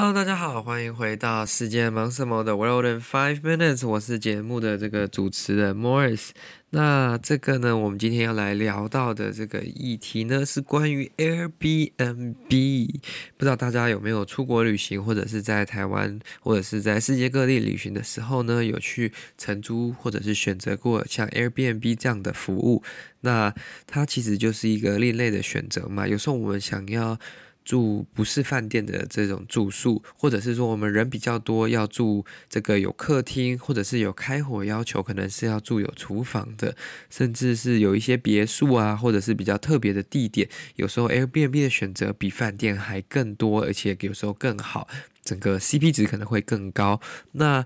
Hello，大家好，欢迎回到世界忙什么的 World in Five Minutes，我是节目的这个主持人 Morris。那这个呢，我们今天要来聊到的这个议题呢，是关于 Airbnb。不知道大家有没有出国旅行，或者是在台湾，或者是在世界各地旅行的时候呢，有去承租或者是选择过像 Airbnb 这样的服务？那它其实就是一个另类的选择嘛。有时候我们想要。住不是饭店的这种住宿，或者是说我们人比较多，要住这个有客厅，或者是有开火要求，可能是要住有厨房的，甚至是有一些别墅啊，或者是比较特别的地点，有时候 Airbnb 的选择比饭店还更多，而且有时候更好，整个 CP 值可能会更高。那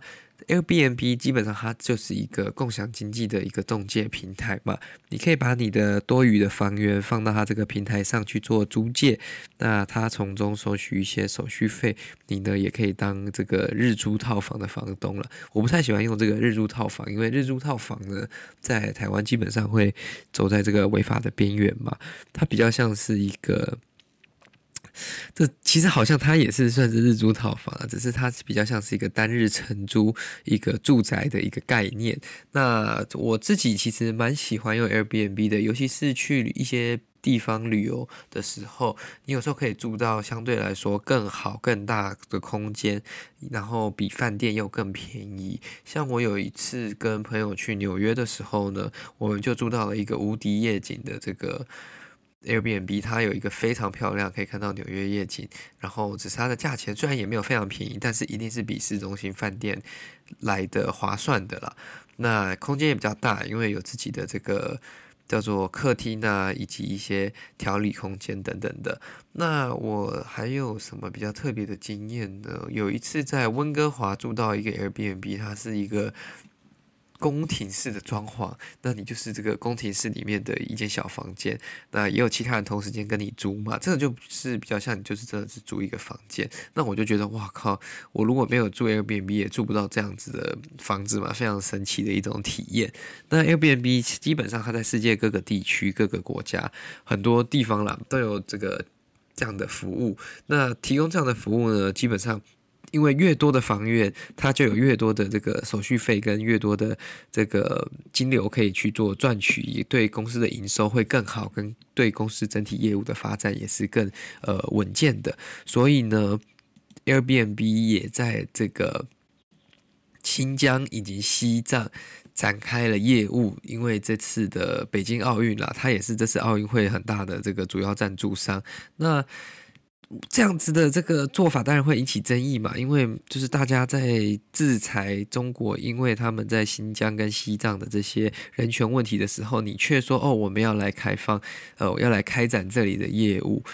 Airbnb 基本上它就是一个共享经济的一个中介平台嘛，你可以把你的多余的房源放到它这个平台上去做租借，那它从中收取一些手续费，你呢也可以当这个日租套房的房东了。我不太喜欢用这个日租套房，因为日租套房呢在台湾基本上会走在这个违法的边缘嘛，它比较像是一个。这其实好像它也是算是日租套房啊，只是它比较像是一个单日承租一个住宅的一个概念。那我自己其实蛮喜欢用 Airbnb 的，尤其是去一些地方旅游的时候，你有时候可以住到相对来说更好、更大的空间，然后比饭店又更便宜。像我有一次跟朋友去纽约的时候呢，我们就住到了一个无敌夜景的这个。Airbnb 它有一个非常漂亮，可以看到纽约夜景。然后只是它的价钱虽然也没有非常便宜，但是一定是比市中心饭店来的划算的啦。那空间也比较大，因为有自己的这个叫做客厅啊，以及一些调理空间等等的。那我还有什么比较特别的经验呢？有一次在温哥华住到一个 Airbnb，它是一个。宫廷式的装潢，那你就是这个宫廷式里面的一间小房间，那也有其他人同时间跟你租嘛，这个就是比较像你就是真的是租一个房间。那我就觉得哇靠，我如果没有住 Airbnb 也住不到这样子的房子嘛，非常神奇的一种体验。那 Airbnb 基本上它在世界各个地区、各个国家很多地方啦都有这个这样的服务。那提供这样的服务呢，基本上。因为越多的房源，它就有越多的这个手续费跟越多的这个金流可以去做赚取，也对公司的营收会更好，跟对公司整体业务的发展也是更呃稳健的。所以呢，Airbnb 也在这个新疆以及西藏展开了业务。因为这次的北京奥运啦，它也是这次奥运会很大的这个主要赞助商。那这样子的这个做法当然会引起争议嘛，因为就是大家在制裁中国，因为他们在新疆跟西藏的这些人权问题的时候，你却说哦，我们要来开放，呃，要来开展这里的业务，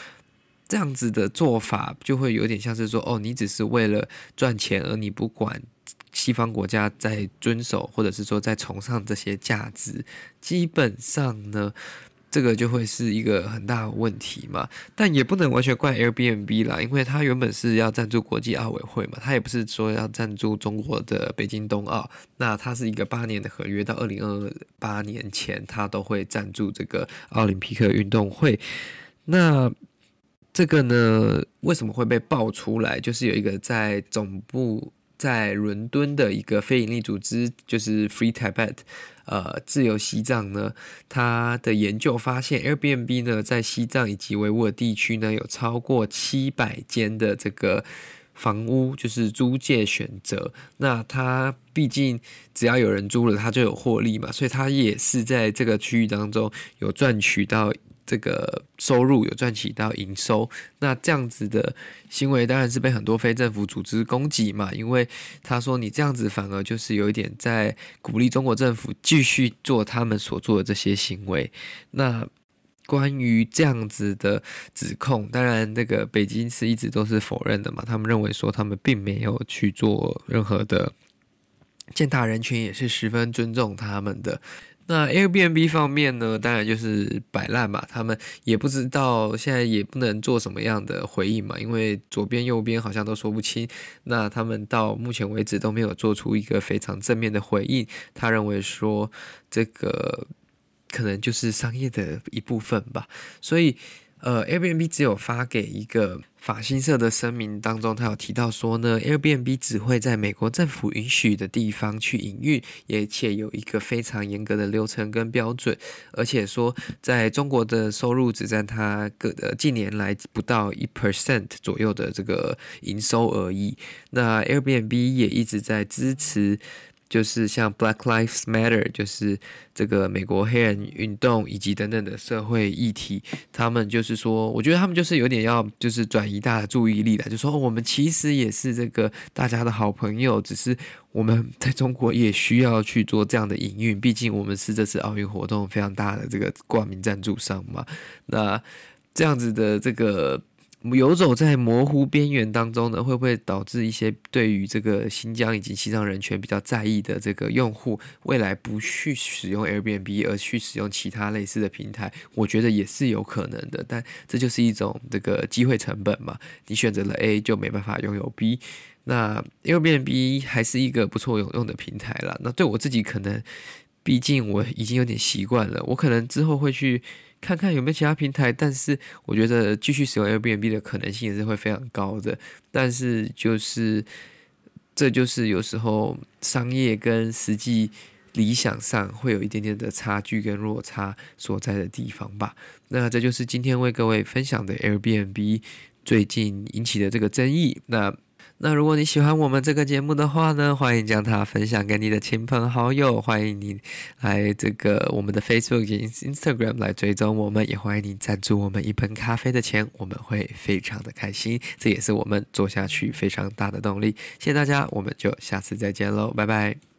这样子的做法就会有点像是说哦，你只是为了赚钱，而你不管西方国家在遵守或者是说在崇尚这些价值，基本上呢。这个就会是一个很大的问题嘛，但也不能完全怪 Airbnb 啦，因为它原本是要赞助国际奥委会嘛，它也不是说要赞助中国的北京冬奥，那它是一个八年的合约，到二零二八年前它都会赞助这个奥林匹克运动会。那这个呢，为什么会被爆出来？就是有一个在总部在伦敦的一个非营利组织，就是 Free Tibet。呃，自由西藏呢，它的研究发现，Airbnb 呢在西藏以及维吾尔地区呢，有超过七百间的这个房屋，就是租借选择。那它毕竟只要有人租了，它就有获利嘛，所以它也是在这个区域当中有赚取到。这个收入有赚取到营收，那这样子的行为当然是被很多非政府组织攻击嘛，因为他说你这样子反而就是有一点在鼓励中国政府继续做他们所做的这些行为。那关于这样子的指控，当然那个北京是一直都是否认的嘛，他们认为说他们并没有去做任何的践踏人权，也是十分尊重他们的。那 Airbnb 方面呢，当然就是摆烂嘛，他们也不知道现在也不能做什么样的回应嘛，因为左边右边好像都说不清。那他们到目前为止都没有做出一个非常正面的回应。他认为说这个可能就是商业的一部分吧，所以。呃，Airbnb 只有发给一个法新社的声明当中，他有提到说呢，Airbnb 只会在美国政府允许的地方去营运，而且有一个非常严格的流程跟标准，而且说在中国的收入只占它个呃近年来不到一 percent 左右的这个营收而已。那 Airbnb 也一直在支持。就是像 Black Lives Matter，就是这个美国黑人运动以及等等的社会议题，他们就是说，我觉得他们就是有点要就是转移大家注意力了，就说我们其实也是这个大家的好朋友，只是我们在中国也需要去做这样的营运，毕竟我们是这次奥运活动非常大的这个冠名赞助商嘛，那这样子的这个。游走在模糊边缘当中呢，会不会导致一些对于这个新疆以及西藏人权比较在意的这个用户，未来不去使用 Airbnb 而去使用其他类似的平台？我觉得也是有可能的，但这就是一种这个机会成本嘛。你选择了 A 就没办法拥有 B，那 Airbnb 还是一个不错有用的平台啦。那对我自己可能，毕竟我已经有点习惯了，我可能之后会去。看看有没有其他平台，但是我觉得继续使用 Airbnb 的可能性也是会非常高的。但是就是，这就是有时候商业跟实际理想上会有一点点的差距跟落差所在的地方吧。那这就是今天为各位分享的 Airbnb 最近引起的这个争议。那。那如果你喜欢我们这个节目的话呢，欢迎将它分享给你的亲朋好友，欢迎你来这个我们的 Facebook 及 Instagram 来追踪我们，也欢迎你赞助我们一盆咖啡的钱，我们会非常的开心，这也是我们做下去非常大的动力。谢谢大家，我们就下次再见喽，拜拜。